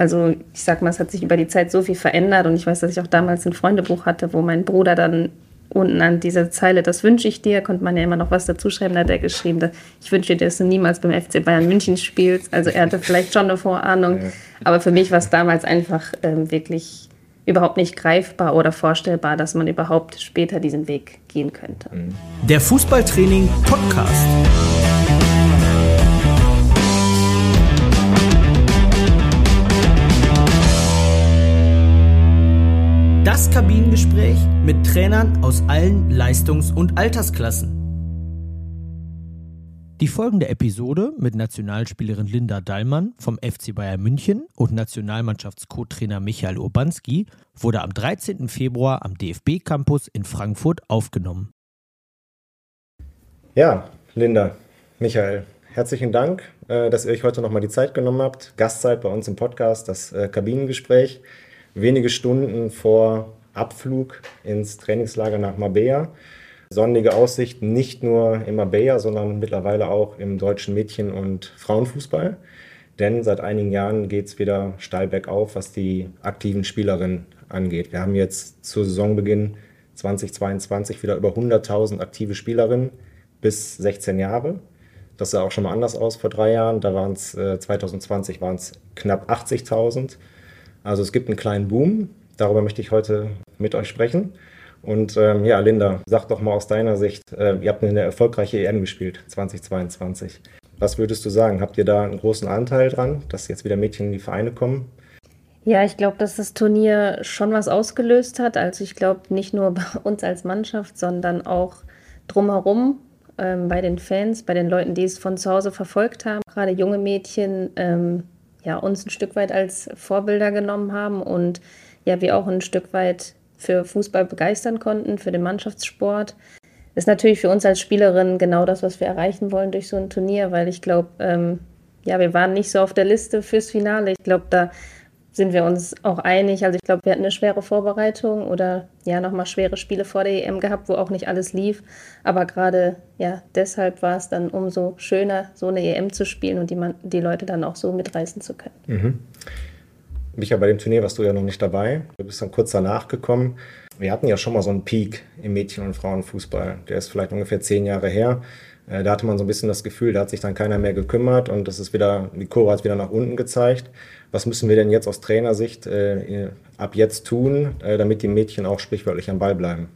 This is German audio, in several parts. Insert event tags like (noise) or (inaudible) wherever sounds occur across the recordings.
Also ich sag mal, es hat sich über die Zeit so viel verändert und ich weiß, dass ich auch damals ein Freundebuch hatte, wo mein Bruder dann unten an dieser Zeile, das wünsche ich dir, konnte man ja immer noch was dazu schreiben, da hat er geschrieben, dass ich wünsche dir, dass du niemals beim FC Bayern München spielst. Also er hatte vielleicht schon eine Vorahnung, ja. aber für mich war es damals einfach ähm, wirklich überhaupt nicht greifbar oder vorstellbar, dass man überhaupt später diesen Weg gehen könnte. Der Fußballtraining Podcast. Das Kabinengespräch mit Trainern aus allen Leistungs- und Altersklassen. Die folgende Episode mit Nationalspielerin Linda Dallmann vom FC Bayern München und Nationalmannschafts-Co-Trainer Michael Urbanski wurde am 13. Februar am DFB-Campus in Frankfurt aufgenommen. Ja, Linda, Michael, herzlichen Dank, äh, dass ihr euch heute nochmal die Zeit genommen habt. Gastzeit bei uns im Podcast, das äh, Kabinengespräch wenige Stunden vor Abflug ins Trainingslager nach Marbella. Sonnige Aussichten nicht nur in Marbella, sondern mittlerweile auch im deutschen Mädchen- und Frauenfußball. Denn seit einigen Jahren geht es wieder steil bergauf, was die aktiven Spielerinnen angeht. Wir haben jetzt zu Saisonbeginn 2022 wieder über 100.000 aktive Spielerinnen bis 16 Jahre. Das sah auch schon mal anders aus vor drei Jahren. Da waren es äh, 2020 waren es knapp 80.000. Also es gibt einen kleinen Boom. Darüber möchte ich heute mit euch sprechen. Und ähm, ja, Linda, sag doch mal aus deiner Sicht, äh, ihr habt eine erfolgreiche EM gespielt, 2022. Was würdest du sagen? Habt ihr da einen großen Anteil dran, dass jetzt wieder Mädchen in die Vereine kommen? Ja, ich glaube, dass das Turnier schon was ausgelöst hat. Also ich glaube nicht nur (laughs) bei uns als Mannschaft, sondern auch drumherum ähm, bei den Fans, bei den Leuten, die es von zu Hause verfolgt haben. Gerade junge Mädchen ähm, ja, uns ein Stück weit als Vorbilder genommen haben und ja, wir auch ein Stück weit für Fußball begeistern konnten, für den Mannschaftssport. Ist natürlich für uns als Spielerin genau das, was wir erreichen wollen durch so ein Turnier, weil ich glaube, ähm, ja, wir waren nicht so auf der Liste fürs Finale. Ich glaube, da sind wir uns auch einig. Also ich glaube, wir hatten eine schwere Vorbereitung oder ja nochmal schwere Spiele vor der EM gehabt, wo auch nicht alles lief. Aber gerade ja deshalb war es dann umso schöner, so eine EM zu spielen und die, man, die Leute dann auch so mitreißen zu können. Mhm. Micha, bei dem Turnier warst du ja noch nicht dabei. Du bist dann kurz danach gekommen. Wir hatten ja schon mal so einen Peak im Mädchen- und Frauenfußball. Der ist vielleicht ungefähr zehn Jahre her. Äh, da hatte man so ein bisschen das Gefühl, da hat sich dann keiner mehr gekümmert und das ist wieder, die Kurve hat wieder nach unten gezeigt. Was müssen wir denn jetzt aus Trainersicht äh, ab jetzt tun, äh, damit die Mädchen auch sprichwörtlich am Ball bleiben?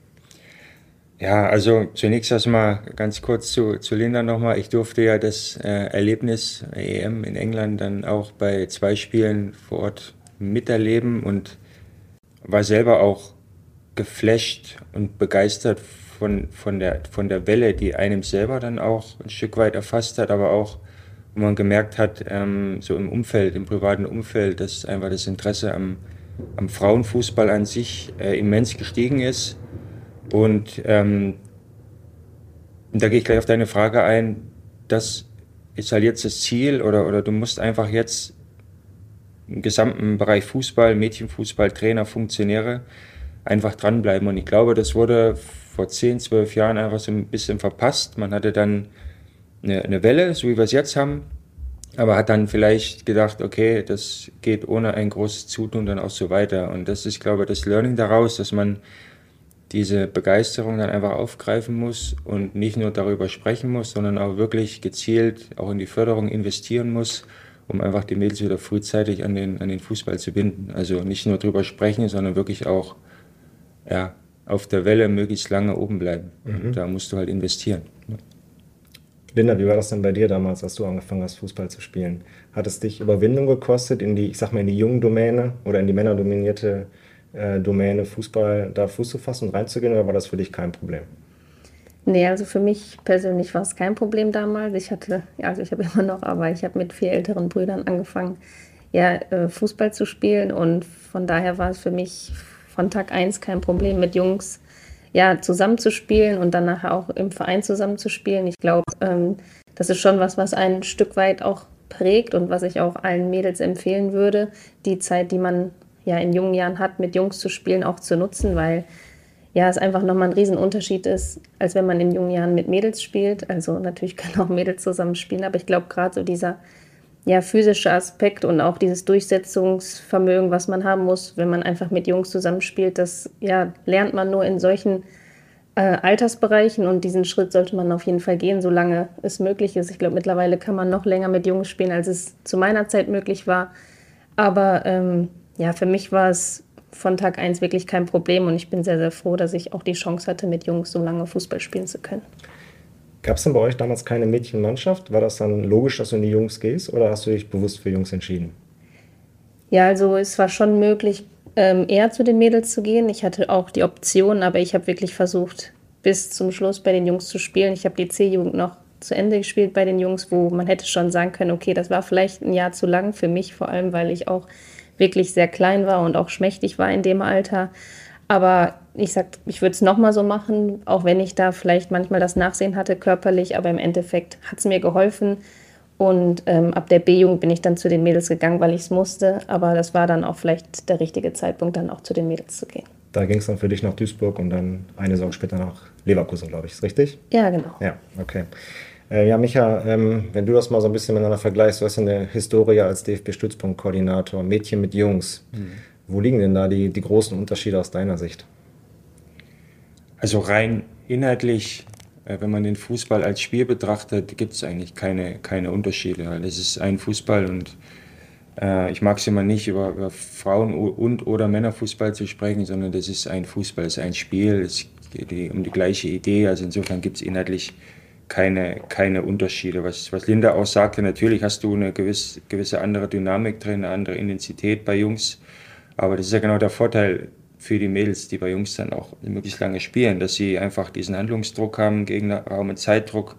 Ja, also zunächst erstmal ganz kurz zu, zu Linda nochmal. Ich durfte ja das äh, Erlebnis EM in England dann auch bei zwei Spielen vor Ort miterleben und war selber auch geflasht und begeistert von, von, der, von der Welle, die einem selber dann auch ein Stück weit erfasst hat, aber auch, wo man gemerkt hat, ähm, so im Umfeld, im privaten Umfeld, dass einfach das Interesse am, am Frauenfußball an sich äh, immens gestiegen ist. Und ähm, da gehe ich gleich auf deine Frage ein, das ist halt jetzt das Ziel oder, oder du musst einfach jetzt im gesamten Bereich Fußball, Mädchenfußball, Trainer, Funktionäre einfach dranbleiben. Und ich glaube, das wurde vor 10, 12 Jahren einfach so ein bisschen verpasst. Man hatte dann eine, eine Welle, so wie wir es jetzt haben, aber hat dann vielleicht gedacht, okay, das geht ohne ein großes Zutun dann auch so weiter. Und das ist, glaube ich, das Learning daraus, dass man diese Begeisterung dann einfach aufgreifen muss und nicht nur darüber sprechen muss, sondern auch wirklich gezielt auch in die Förderung investieren muss, um einfach die Mädels wieder frühzeitig an den, an den Fußball zu binden. Also nicht nur darüber sprechen, sondern wirklich auch ja, auf der Welle möglichst lange oben bleiben. Mhm. Da musst du halt investieren. Linda, wie war das denn bei dir damals, als du angefangen hast, Fußball zu spielen? Hat es dich Überwindung gekostet, in die, ich sag mal, in die jungen Domäne oder in die männerdominierte äh, Domäne Fußball da Fuß zu fassen und reinzugehen oder war das für dich kein Problem? Nee, also für mich persönlich war es kein Problem damals. Ich hatte, ja, also ich habe (laughs) immer noch, aber ich habe mit vier älteren Brüdern angefangen, ja, äh, Fußball zu spielen und von daher war es für mich von Tag 1 kein Problem, mit Jungs ja, zusammenzuspielen und dann nachher auch im Verein zusammenzuspielen. Ich glaube, ähm, das ist schon was, was ein Stück weit auch prägt und was ich auch allen Mädels empfehlen würde, die Zeit, die man ja in jungen Jahren hat, mit Jungs zu spielen, auch zu nutzen, weil ja, es einfach nochmal ein Riesenunterschied ist, als wenn man in jungen Jahren mit Mädels spielt. Also natürlich können auch Mädels zusammen spielen, aber ich glaube gerade so dieser ja, physische Aspekt und auch dieses Durchsetzungsvermögen, was man haben muss, wenn man einfach mit Jungs zusammenspielt, das ja, lernt man nur in solchen äh, Altersbereichen und diesen Schritt sollte man auf jeden Fall gehen, solange es möglich ist. Ich glaube, mittlerweile kann man noch länger mit Jungs spielen, als es zu meiner Zeit möglich war. Aber ähm, ja, für mich war es von Tag 1 wirklich kein Problem und ich bin sehr, sehr froh, dass ich auch die Chance hatte, mit Jungs so lange Fußball spielen zu können. Gab es denn bei euch damals keine Mädchenmannschaft? War das dann logisch, dass du in die Jungs gehst oder hast du dich bewusst für Jungs entschieden? Ja, also es war schon möglich, ähm, eher zu den Mädels zu gehen. Ich hatte auch die Option, aber ich habe wirklich versucht, bis zum Schluss bei den Jungs zu spielen. Ich habe die C-Jugend noch zu Ende gespielt bei den Jungs, wo man hätte schon sagen können, okay, das war vielleicht ein Jahr zu lang für mich, vor allem weil ich auch wirklich sehr klein war und auch schmächtig war in dem Alter. Aber ich sag, ich würde es nochmal so machen, auch wenn ich da vielleicht manchmal das Nachsehen hatte körperlich, aber im Endeffekt hat es mir geholfen. Und ähm, ab der B-Jugend bin ich dann zu den Mädels gegangen, weil ich es musste. Aber das war dann auch vielleicht der richtige Zeitpunkt, dann auch zu den Mädels zu gehen. Da ging es dann für dich nach Duisburg und dann eine Saison später nach Leverkusen, glaube ich. Ist richtig? Ja, genau. Ja, okay. Äh, ja, Micha, ähm, wenn du das mal so ein bisschen miteinander vergleichst, du hast eine Historie als DFB-Stützpunktkoordinator, Mädchen mit Jungs. Mhm. Wo liegen denn da die, die großen Unterschiede aus deiner Sicht? Also rein inhaltlich äh, wenn man den Fußball als Spiel betrachtet, gibt es eigentlich keine, keine Unterschiede. Es ist ein Fußball und äh, ich mag es immer nicht, über, über Frauen- und oder Männerfußball zu sprechen, sondern das ist ein Fußball, es ist ein Spiel, es geht um die gleiche Idee. Also insofern gibt es inhaltlich keine, keine Unterschiede. Was, was Linda auch sagte, natürlich hast du eine gewisse, gewisse andere Dynamik drin, eine andere Intensität bei Jungs. Aber das ist ja genau der Vorteil für die Mädels, die bei Jungs dann auch möglichst lange spielen, dass sie einfach diesen Handlungsdruck haben, Gegnerraum und Zeitdruck,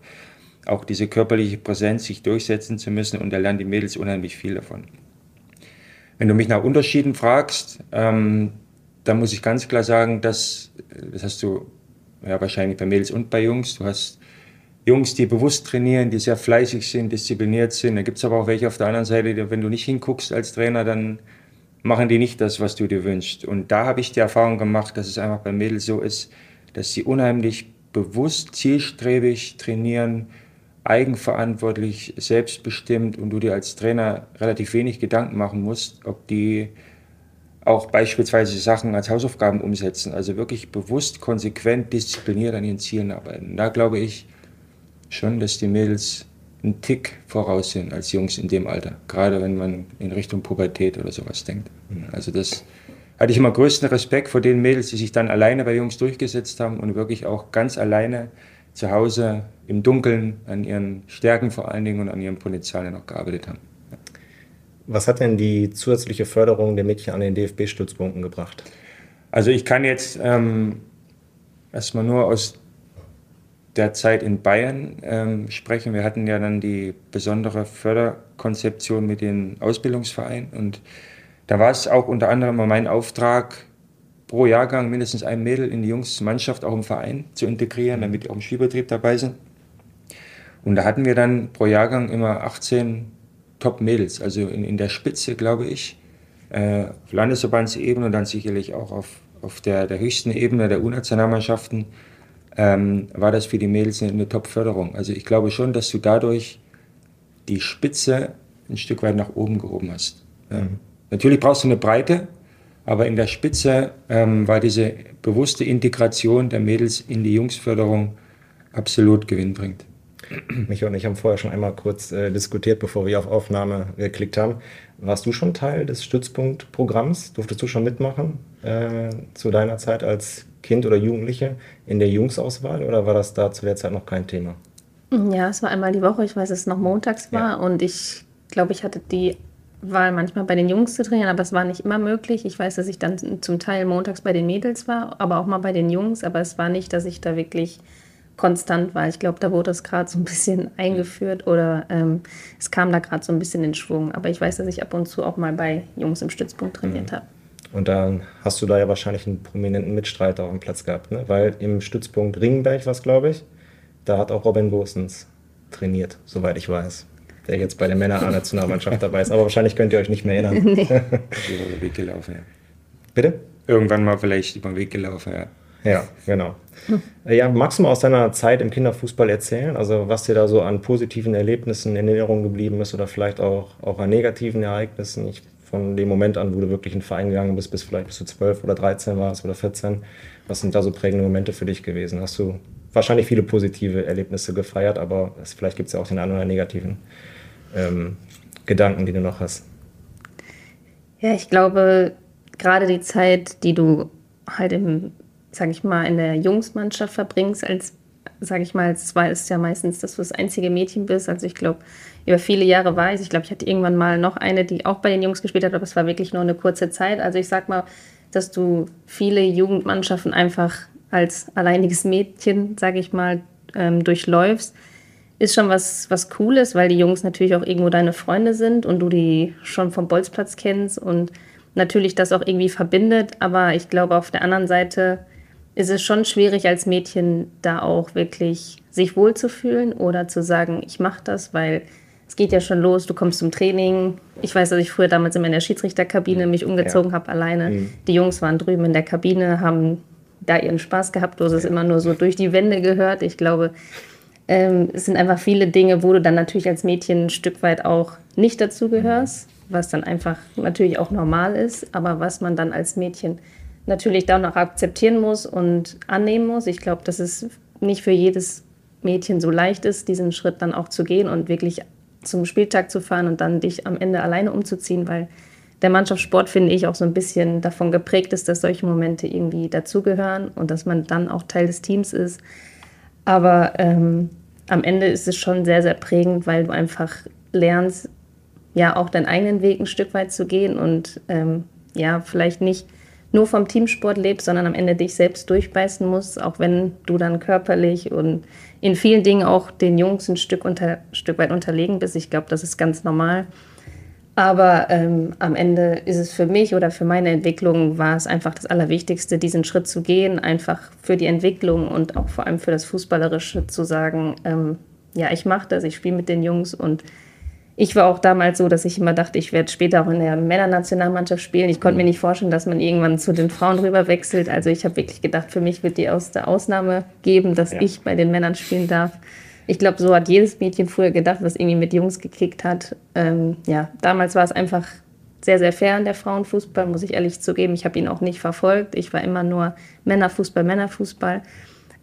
auch diese körperliche Präsenz, sich durchsetzen zu müssen und da lernen die Mädels unheimlich viel davon. Wenn du mich nach Unterschieden fragst, ähm, dann muss ich ganz klar sagen, dass, das hast du ja wahrscheinlich bei Mädels und bei Jungs, du hast Jungs, die bewusst trainieren, die sehr fleißig sind, diszipliniert sind. Da gibt es aber auch welche auf der anderen Seite, wenn du nicht hinguckst als Trainer, dann machen die nicht das, was du dir wünschst. Und da habe ich die Erfahrung gemacht, dass es einfach bei Mädels so ist, dass sie unheimlich bewusst, zielstrebig trainieren, eigenverantwortlich, selbstbestimmt und du dir als Trainer relativ wenig Gedanken machen musst, ob die auch beispielsweise Sachen als Hausaufgaben umsetzen. Also wirklich bewusst, konsequent, diszipliniert an ihren Zielen arbeiten. Da glaube ich schon, dass die Mädels einen Tick voraus sind als Jungs in dem Alter. Gerade wenn man in Richtung Pubertät oder sowas denkt. Also das hatte ich immer größten Respekt vor den Mädels, die sich dann alleine bei Jungs durchgesetzt haben und wirklich auch ganz alleine zu Hause im Dunkeln an ihren Stärken vor allen Dingen und an ihren Potenzialen noch gearbeitet haben. Was hat denn die zusätzliche Förderung der Mädchen an den DFB-Stützpunkten gebracht? Also ich kann jetzt ähm, erstmal nur aus der Zeit in Bayern ähm, sprechen. Wir hatten ja dann die besondere Förderkonzeption mit den Ausbildungsvereinen und da war es auch unter anderem mein Auftrag, pro Jahrgang mindestens ein Mädel in die Jungsmannschaft auch im Verein zu integrieren, damit die auch im Spielbetrieb dabei sind. Und da hatten wir dann pro Jahrgang immer 18 Top-Mädels, also in, in der Spitze, glaube ich, äh, auf Landesverbandsebene und dann sicherlich auch auf, auf der, der höchsten Ebene der U-Nationalmannschaften ähm, war das für die Mädels eine, Top-Förderung. Also ich glaube schon, dass du dadurch die Spitze ein Stück weit nach oben gehoben hast. Mhm. Natürlich brauchst du eine Breite, aber in der Spitze ähm, war diese bewusste Integration der Mädels in die Jungsförderung absolut gewinnbringend. Michael und ich haben vorher schon einmal kurz äh, diskutiert, bevor wir auf Aufnahme geklickt haben. Warst du schon Teil des Stützpunktprogramms? Durftest du schon mitmachen äh, zu deiner Zeit als Kind oder Jugendliche in der Jungsauswahl oder war das da zu der Zeit noch kein Thema? Ja, es war einmal die Woche. Ich weiß, dass es noch montags war ja. und ich glaube, ich hatte die Wahl manchmal bei den Jungs zu trainieren, aber es war nicht immer möglich. Ich weiß, dass ich dann zum Teil montags bei den Mädels war, aber auch mal bei den Jungs, aber es war nicht, dass ich da wirklich konstant war. Ich glaube, da wurde es gerade so ein bisschen eingeführt oder ähm, es kam da gerade so ein bisschen in Schwung. Aber ich weiß, dass ich ab und zu auch mal bei Jungs im Stützpunkt trainiert mhm. habe. Und dann hast du da ja wahrscheinlich einen prominenten Mitstreiter auf dem Platz gehabt, ne? weil im Stützpunkt Ringenberg, was glaube ich, da hat auch Robin Gosens trainiert, soweit ich weiß. Der jetzt bei der Männer-A-Nationalmannschaft dabei ist. Aber wahrscheinlich könnt ihr euch nicht mehr erinnern. Nee. (laughs) über den Weg gelaufen, ja. Bitte? Irgendwann mal vielleicht über den Weg gelaufen, ja. Ja, genau. Ja, magst du mal aus deiner Zeit im Kinderfußball erzählen? Also was dir da so an positiven Erlebnissen in Erinnerung geblieben ist oder vielleicht auch, auch an negativen Ereignissen? Ich, von dem Moment an, wo du wirklich in den Verein gegangen bist, bis vielleicht bis du 12 oder 13 warst oder 14. Was sind da so prägende Momente für dich gewesen? Hast du wahrscheinlich viele positive Erlebnisse gefeiert, aber es, vielleicht gibt es ja auch den einen oder negativen ähm, Gedanken, die du noch hast. Ja, ich glaube, gerade die Zeit, die du halt im, sag ich mal, in der Jungsmannschaft verbringst, als, sag ich mal, es ist ja meistens, dass du das einzige Mädchen bist. Also ich glaube, über viele Jahre war ich. Ich glaube, ich hatte irgendwann mal noch eine, die auch bei den Jungs gespielt hat, aber es war wirklich nur eine kurze Zeit. Also ich sag mal, dass du viele Jugendmannschaften einfach als alleiniges Mädchen, sage ich mal, ähm, durchläufst, ist schon was, was Cooles, weil die Jungs natürlich auch irgendwo deine Freunde sind und du die schon vom Bolzplatz kennst und natürlich das auch irgendwie verbindet. Aber ich glaube, auf der anderen Seite ist es schon schwierig als Mädchen da auch wirklich sich wohlzufühlen oder zu sagen, ich mache das, weil es geht ja schon los, du kommst zum Training. Ich weiß, dass ich früher damals immer in der Schiedsrichterkabine mich umgezogen ja. habe alleine. Mhm. Die Jungs waren drüben in der Kabine, haben da ihren Spaß gehabt. Du hast es immer nur so durch die Wände gehört. Ich glaube, ähm, es sind einfach viele Dinge, wo du dann natürlich als Mädchen ein Stück weit auch nicht dazugehörst, was dann einfach natürlich auch normal ist, aber was man dann als Mädchen natürlich da noch akzeptieren muss und annehmen muss. Ich glaube, dass es nicht für jedes Mädchen so leicht ist, diesen Schritt dann auch zu gehen und wirklich zum Spieltag zu fahren und dann dich am Ende alleine umzuziehen, weil der Mannschaftssport, finde ich, auch so ein bisschen davon geprägt ist, dass solche Momente irgendwie dazugehören und dass man dann auch Teil des Teams ist. Aber ähm, am Ende ist es schon sehr, sehr prägend, weil du einfach lernst, ja, auch deinen eigenen Weg ein Stück weit zu gehen und ähm, ja, vielleicht nicht nur vom Teamsport lebst, sondern am Ende dich selbst durchbeißen musst, auch wenn du dann körperlich und in vielen Dingen auch den Jungs ein Stück, unter, Stück weit unterlegen bist. Ich glaube, das ist ganz normal. Aber ähm, am Ende ist es für mich oder für meine Entwicklung war es einfach das Allerwichtigste, diesen Schritt zu gehen, einfach für die Entwicklung und auch vor allem für das Fußballerische zu sagen, ähm, ja, ich mache das, ich spiele mit den Jungs und ich war auch damals so, dass ich immer dachte, ich werde später auch in der Männernationalmannschaft spielen. Ich konnte mir nicht vorstellen, dass man irgendwann zu den Frauen rüber wechselt. Also ich habe wirklich gedacht, für mich wird die aus der Ausnahme geben, dass ja. ich bei den Männern spielen darf ich glaube, so hat jedes Mädchen früher gedacht, was irgendwie mit Jungs gekickt hat. Ähm, ja, damals war es einfach sehr, sehr fern, der Frauenfußball, muss ich ehrlich zugeben. Ich habe ihn auch nicht verfolgt. Ich war immer nur Männerfußball, Männerfußball.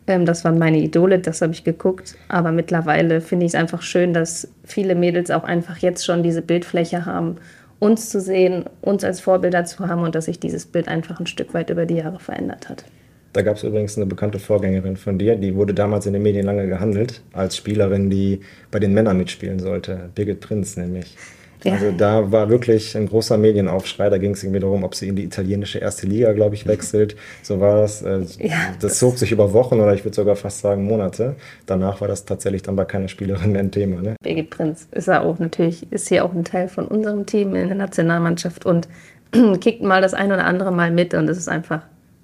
Ähm, das waren meine Idole, das habe ich geguckt. Aber mittlerweile finde ich es einfach schön, dass viele Mädels auch einfach jetzt schon diese Bildfläche haben, uns zu sehen, uns als Vorbilder zu haben und dass sich dieses Bild einfach ein Stück weit über die Jahre verändert hat. Da gab es übrigens eine bekannte Vorgängerin von dir, die wurde damals in den Medien lange gehandelt, als Spielerin, die bei den Männern mitspielen sollte. Birgit Prinz nämlich. Ja. Also da war wirklich ein großer Medienaufschrei. Da ging es irgendwie darum, ob sie in die italienische erste Liga, glaube ich, wechselt. So war das. Äh, ja, das, das zog sich über Wochen oder ich würde sogar fast sagen Monate. Danach war das tatsächlich dann bei keiner Spielerin mehr ein Thema. Ne? Birgit Prinz ist ja auch natürlich, ist hier auch ein Teil von unserem Team in der Nationalmannschaft und (clears throat) kickt mal das ein oder andere Mal mit und es ist einfach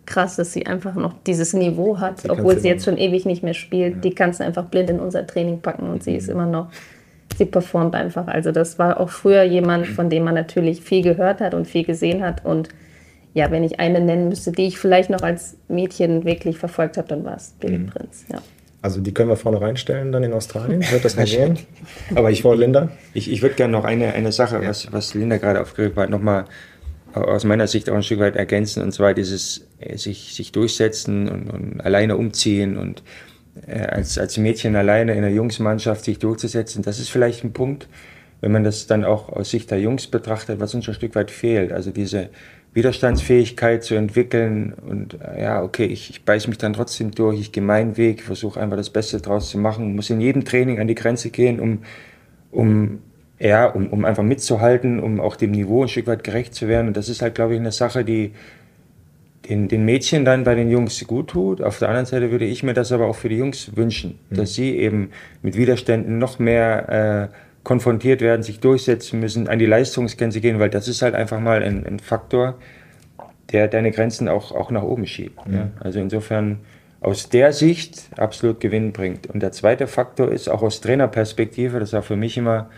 krass, dass sie einfach noch dieses Niveau hat, die obwohl sie jetzt schon ewig nicht mehr spielt. Ja. Die kannst du einfach blind in unser Training packen und mhm. sie ist immer noch, sie performt einfach. Also das war auch früher jemand, von dem man natürlich viel gehört hat und viel gesehen hat. Und ja, wenn ich eine nennen müsste, die ich vielleicht noch als Mädchen wirklich verfolgt habe, dann war es Billy mhm. Prinz. Ja. Also die können wir vorne reinstellen dann in Australien. Wird das (laughs) nicht gehen? Aber ich, Linda? Ich, ich würde gerne noch eine, eine Sache, ja. was, was Linda gerade aufgeregt hat, nochmal aus meiner Sicht auch ein Stück weit ergänzen, und zwar dieses äh, sich, sich durchsetzen und, und alleine umziehen und äh, als, als Mädchen alleine in der Jungsmannschaft sich durchzusetzen, das ist vielleicht ein Punkt, wenn man das dann auch aus Sicht der Jungs betrachtet, was uns ein Stück weit fehlt. Also diese Widerstandsfähigkeit zu entwickeln und äh, ja, okay, ich, ich beiße mich dann trotzdem durch, ich gehe meinen Weg, versuche einfach das Beste draus zu machen, muss in jedem Training an die Grenze gehen, um, um ja, um, um einfach mitzuhalten, um auch dem Niveau ein Stück weit gerecht zu werden. Und das ist halt, glaube ich, eine Sache, die den, den Mädchen dann bei den Jungs gut tut. Auf der anderen Seite würde ich mir das aber auch für die Jungs wünschen, mhm. dass sie eben mit Widerständen noch mehr äh, konfrontiert werden, sich durchsetzen müssen, an die Leistungsgrenze gehen, weil das ist halt einfach mal ein, ein Faktor, der deine Grenzen auch, auch nach oben schiebt. Mhm. Ja? Also insofern aus der Sicht absolut Gewinn bringt. Und der zweite Faktor ist auch aus Trainerperspektive, das war für mich immer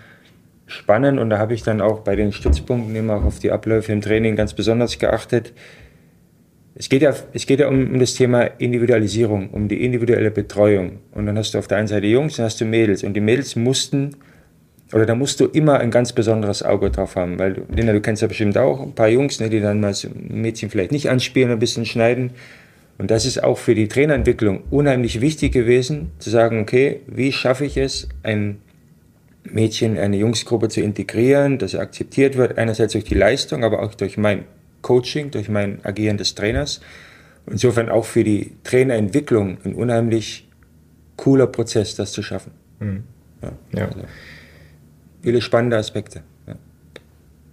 spannend und da habe ich dann auch bei den Stützpunkten immer auf die Abläufe im Training ganz besonders geachtet. Es geht ja, es geht ja um, um, das Thema Individualisierung, um die individuelle Betreuung. Und dann hast du auf der einen Seite Jungs, dann hast du Mädels. Und die Mädels mussten, oder da musst du immer ein ganz besonderes Auge drauf haben. Weil, Lina, du kennst ja bestimmt auch ein paar Jungs, ne, die dann mal ein Mädchen vielleicht nicht anspielen, ein bisschen schneiden. Und das ist auch für die Trainerentwicklung unheimlich wichtig gewesen, zu sagen, okay, wie schaffe ich es, ein Mädchen, eine Jungsgruppe zu integrieren, dass er akzeptiert wird, einerseits durch die Leistung, aber auch durch mein Coaching, durch mein Agieren des Trainers. Insofern auch für die Trainerentwicklung ein unheimlich cooler Prozess, das zu schaffen. Mhm. Ja, ja. Also viele spannende Aspekte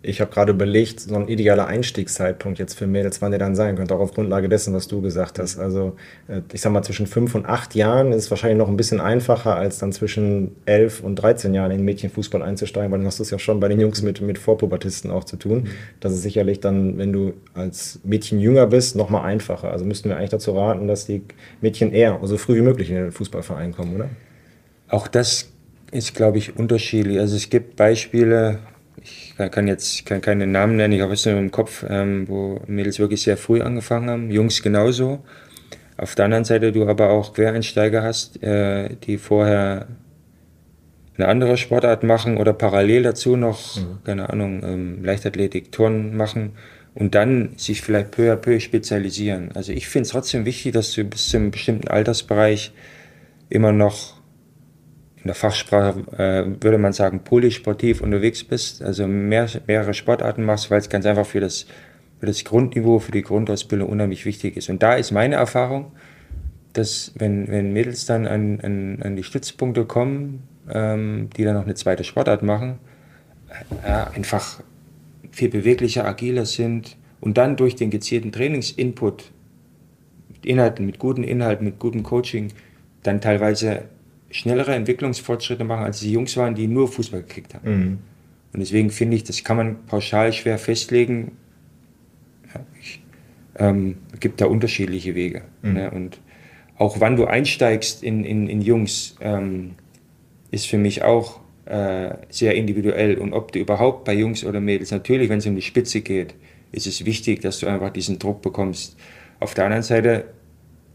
ich habe gerade überlegt, so ein idealer Einstiegszeitpunkt jetzt für Mädels, wann der dann sein könnte, auch auf Grundlage dessen, was du gesagt hast. Also äh, ich sag mal, zwischen fünf und acht Jahren ist es wahrscheinlich noch ein bisschen einfacher, als dann zwischen elf und 13 Jahren in Mädchenfußball einzusteigen, weil dann hast du es ja schon bei den Jungs mit, mit Vorpubertisten auch zu tun. Mhm. Das ist sicherlich dann, wenn du als Mädchen jünger bist, noch mal einfacher. Also müssten wir eigentlich dazu raten, dass die Mädchen eher, so früh wie möglich in den Fußballverein kommen, oder? Auch das ist, glaube ich, unterschiedlich. Also es gibt Beispiele, ich kann jetzt kann keine Namen nennen, ich habe es nur im Kopf, ähm, wo Mädels wirklich sehr früh angefangen haben, Jungs genauso. Auf der anderen Seite du aber auch Quereinsteiger hast, äh, die vorher eine andere Sportart machen oder parallel dazu noch, mhm. keine Ahnung, ähm, Leichtathletik, Turnen machen und dann sich vielleicht peu à peu spezialisieren. Also ich finde es trotzdem wichtig, dass du bis zu einem bestimmten Altersbereich immer noch in der Fachsprache äh, würde man sagen, polysportiv unterwegs bist, also mehr, mehrere Sportarten machst, weil es ganz einfach für das, für das Grundniveau, für die Grundausbildung unheimlich wichtig ist. Und da ist meine Erfahrung, dass wenn, wenn Mädels dann an, an, an die Stützpunkte kommen, ähm, die dann noch eine zweite Sportart machen, äh, einfach viel beweglicher, agiler sind und dann durch den gezielten Trainingsinput, Inhalten, mit guten Inhalten, mit gutem Coaching, dann teilweise schnellere Entwicklungsfortschritte machen, als die Jungs waren, die nur Fußball gekickt haben. Mhm. Und deswegen finde ich, das kann man pauschal schwer festlegen. Ja, ich, ähm, gibt da unterschiedliche Wege. Mhm. Ne? Und auch wann du einsteigst in, in, in Jungs, ähm, ist für mich auch äh, sehr individuell. Und ob du überhaupt bei Jungs oder Mädels, natürlich, wenn es um die Spitze geht, ist es wichtig, dass du einfach diesen Druck bekommst. Auf der anderen Seite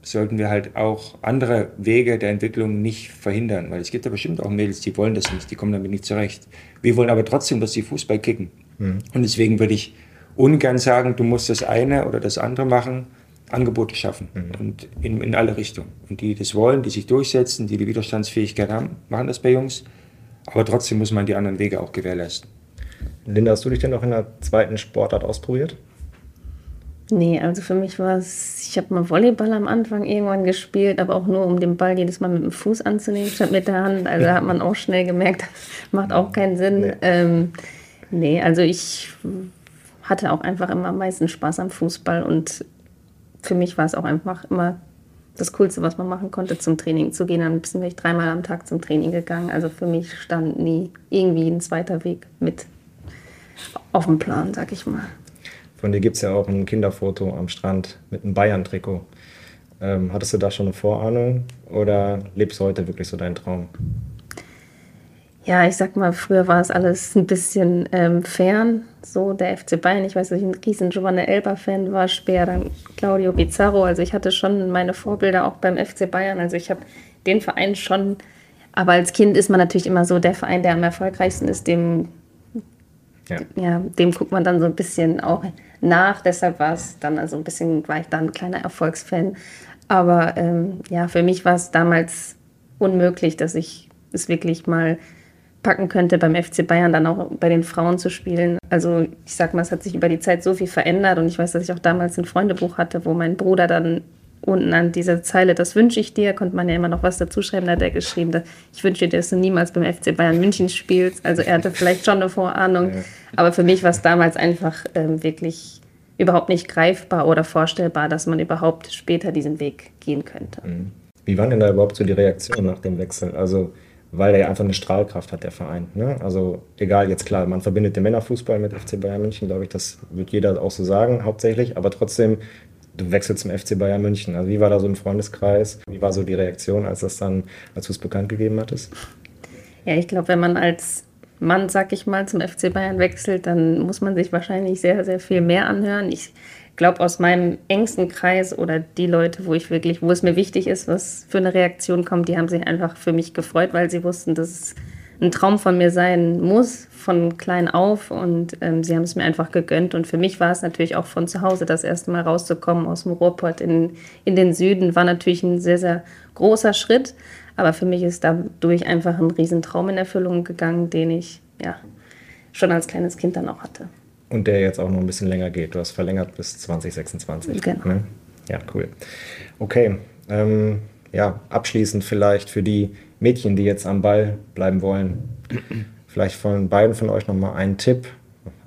sollten wir halt auch andere Wege der Entwicklung nicht verhindern, weil es gibt ja bestimmt auch Mädels, die wollen das nicht, die kommen damit nicht zurecht. Wir wollen aber trotzdem, dass sie Fußball kicken. Mhm. Und deswegen würde ich ungern sagen, du musst das eine oder das andere machen, Angebote schaffen mhm. und in, in alle Richtungen. Und die das wollen, die sich durchsetzen, die die Widerstandsfähigkeit haben, machen das bei Jungs. Aber trotzdem muss man die anderen Wege auch gewährleisten. Linda, hast du dich denn noch in der zweiten Sportart ausprobiert? Nee, also für mich war es, ich habe mal Volleyball am Anfang irgendwann gespielt, aber auch nur, um den Ball jedes Mal mit dem Fuß anzunehmen, statt mit der Hand. Also da hat man auch schnell gemerkt, das macht auch keinen Sinn. Nee. Ähm, nee, also ich hatte auch einfach immer am meisten Spaß am Fußball und für mich war es auch einfach immer das Coolste, was man machen konnte, zum Training zu gehen. Dann bin ich dreimal am Tag zum Training gegangen. Also für mich stand nie irgendwie ein zweiter Weg mit auf dem Plan, sag ich mal. Von dir gibt es ja auch ein Kinderfoto am Strand mit einem Bayern-Trikot. Ähm, hattest du da schon eine Vorahnung oder lebst du heute wirklich so deinen Traum? Ja, ich sag mal, früher war es alles ein bisschen ähm, fern, so der FC Bayern. Ich weiß, dass ich ein riesen Giovanni Elba-Fan war, später dann Claudio Pizarro. Also ich hatte schon meine Vorbilder auch beim FC Bayern. Also ich habe den Verein schon, aber als Kind ist man natürlich immer so, der Verein, der am erfolgreichsten ist, dem, ja. ja dem guckt man dann so ein bisschen auch nach. Deshalb war es dann also ein bisschen, war ich dann ein kleiner Erfolgsfan. Aber ähm, ja, für mich war es damals unmöglich, dass ich es wirklich mal packen könnte, beim FC Bayern dann auch bei den Frauen zu spielen. Also ich sag mal, es hat sich über die Zeit so viel verändert und ich weiß, dass ich auch damals ein Freundebuch hatte, wo mein Bruder dann unten an dieser Zeile, das wünsche ich dir, konnte man ja immer noch was dazu schreiben, da hat er geschrieben, dass ich wünsche dir, dass du niemals beim FC Bayern München spielst. Also er hatte vielleicht schon eine Vorahnung, ja. aber für mich war es damals einfach ähm, wirklich überhaupt nicht greifbar oder vorstellbar, dass man überhaupt später diesen Weg gehen könnte. Mhm. Wie waren denn da überhaupt so die Reaktionen nach dem Wechsel? Also weil er ja einfach eine Strahlkraft hat, der Verein. Ne? Also egal, jetzt klar, man verbindet den Männerfußball mit FC Bayern München, glaube ich, das wird jeder auch so sagen, hauptsächlich, aber trotzdem, du wechselst zum FC Bayern München. Also wie war da so ein Freundeskreis? Wie war so die Reaktion, als das dann, als du es bekannt gegeben hattest? Ja, ich glaube, wenn man als Mann, sag ich mal, zum FC Bayern wechselt, dann muss man sich wahrscheinlich sehr, sehr viel mehr anhören. Ich glaube, aus meinem engsten Kreis oder die Leute, wo ich wirklich, wo es mir wichtig ist, was für eine Reaktion kommt, die haben sich einfach für mich gefreut, weil sie wussten, dass es ein Traum von mir sein muss, von klein auf. Und ähm, sie haben es mir einfach gegönnt. Und für mich war es natürlich auch von zu Hause, das erste Mal rauszukommen aus dem Ruhrpott in, in den Süden, war natürlich ein sehr, sehr großer Schritt. Aber für mich ist dadurch einfach ein Riesentraum in Erfüllung gegangen, den ich ja schon als kleines Kind dann auch hatte. Und der jetzt auch noch ein bisschen länger geht. Du hast verlängert bis 2026. Genau. Ne? Ja, cool. Okay. Ähm, ja, abschließend vielleicht für die Mädchen, die jetzt am Ball bleiben wollen. Vielleicht von beiden von euch nochmal einen Tipp,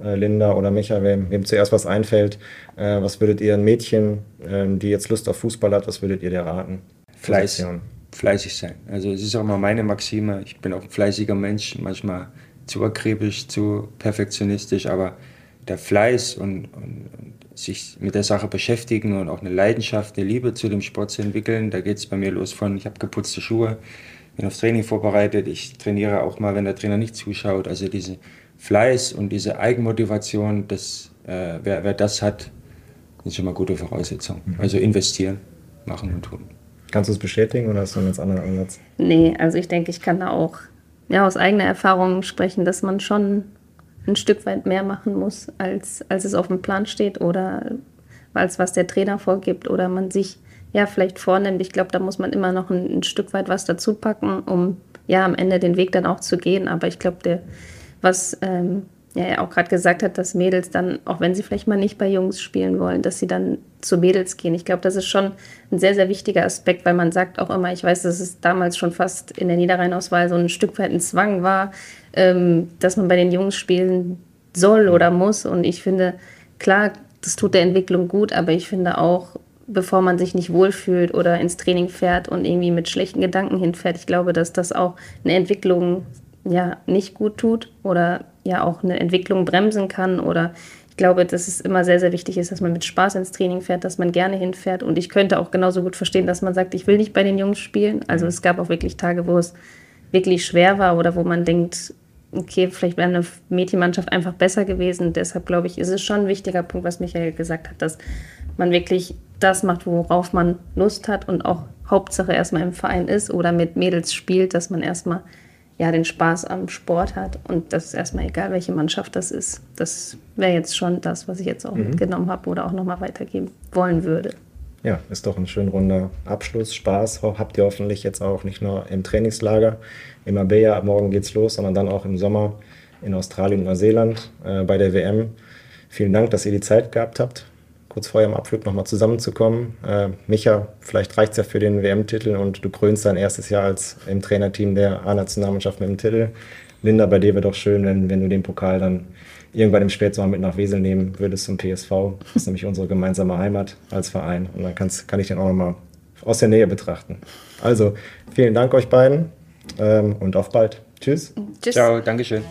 äh, Linda oder Micha, wem, wem, zuerst was einfällt. Äh, was würdet ihr ein Mädchen, äh, die jetzt Lust auf Fußball hat, was würdet ihr dir raten? Fleiß, fleißig sein. Also es ist auch immer meine Maxime. Ich bin auch ein fleißiger Mensch, manchmal zu akribisch, zu perfektionistisch, aber der Fleiß und, und, und, sich mit der Sache beschäftigen und auch eine Leidenschaft, eine Liebe zu dem Sport zu entwickeln, da geht es bei mir los von, ich habe geputzte Schuhe, bin aufs Training vorbereitet, ich trainiere auch mal, wenn der Trainer nicht zuschaut. Also diese Fleiß und diese Eigenmotivation, das, äh, wer, wer das hat, ist schon mal gute Voraussetzung. Mhm. Also investieren, machen und tun. Kannst du es bestätigen oder hast du einen ganz anderen Ansatz? Nee, also ich denke, ich kann da auch ja, aus eigener Erfahrung sprechen, dass man schon ein Stück weit mehr machen muss, als, als es auf dem Plan steht oder als was der Trainer vorgibt oder man sich ja vielleicht vornimmt. Ich glaube, da muss man immer noch ein, ein, Stück weit was dazu packen, um ja am Ende den Weg dann auch zu gehen. Aber ich glaube, der, was ähm, ja, er auch gerade gesagt hat, dass Mädels dann, auch wenn sie vielleicht mal nicht bei Jungs spielen wollen, dass sie dann zu Mädels gehen. Ich glaube, das ist schon ein sehr, sehr wichtiger Aspekt, weil man sagt auch immer, ich weiß, dass es damals schon fast in der Niederrheinauswahl so ein Stück weit ein Zwang war, ähm, dass man bei den Jungs spielen soll oder muss. Und ich finde, klar, das tut der Entwicklung gut, aber ich finde auch, bevor man sich nicht wohlfühlt oder ins Training fährt und irgendwie mit schlechten Gedanken hinfährt, ich glaube, dass das auch eine Entwicklung ja nicht gut tut oder ja auch eine Entwicklung bremsen kann oder ich glaube, dass es immer sehr, sehr wichtig ist, dass man mit Spaß ins Training fährt, dass man gerne hinfährt. Und ich könnte auch genauso gut verstehen, dass man sagt, ich will nicht bei den Jungs spielen. Also es gab auch wirklich Tage, wo es wirklich schwer war oder wo man denkt, okay, vielleicht wäre eine Mädchenmannschaft einfach besser gewesen. Deshalb glaube ich, ist es schon ein wichtiger Punkt, was Michael gesagt hat, dass man wirklich das macht, worauf man Lust hat und auch Hauptsache erstmal im Verein ist oder mit Mädels spielt, dass man erstmal ja, den Spaß am Sport hat. Und das ist erstmal egal, welche Mannschaft das ist. Das wäre jetzt schon das, was ich jetzt auch mhm. mitgenommen habe oder auch nochmal weitergeben wollen würde. Ja, ist doch ein schön runder Abschluss. Spaß habt ihr hoffentlich jetzt auch nicht nur im Trainingslager im Marbella, morgen geht's los, sondern dann auch im Sommer in Australien und Neuseeland äh, bei der WM. Vielen Dank, dass ihr die Zeit gehabt habt kurz vorher im Abflug nochmal zusammenzukommen. Äh, Micha, vielleicht reicht es ja für den WM-Titel und du krönst dein erstes Jahr als im Trainerteam der A-Nationalmannschaft mit dem Titel. Linda, bei dir wäre doch schön, wenn, wenn du den Pokal dann irgendwann im Spätsommer mit nach Wesel nehmen würdest zum PSV. Das ist nämlich unsere gemeinsame Heimat als Verein. Und dann kann's, kann ich den auch nochmal aus der Nähe betrachten. Also vielen Dank euch beiden ähm, und auf bald. Tschüss. Tschüss. Ciao, Dankeschön.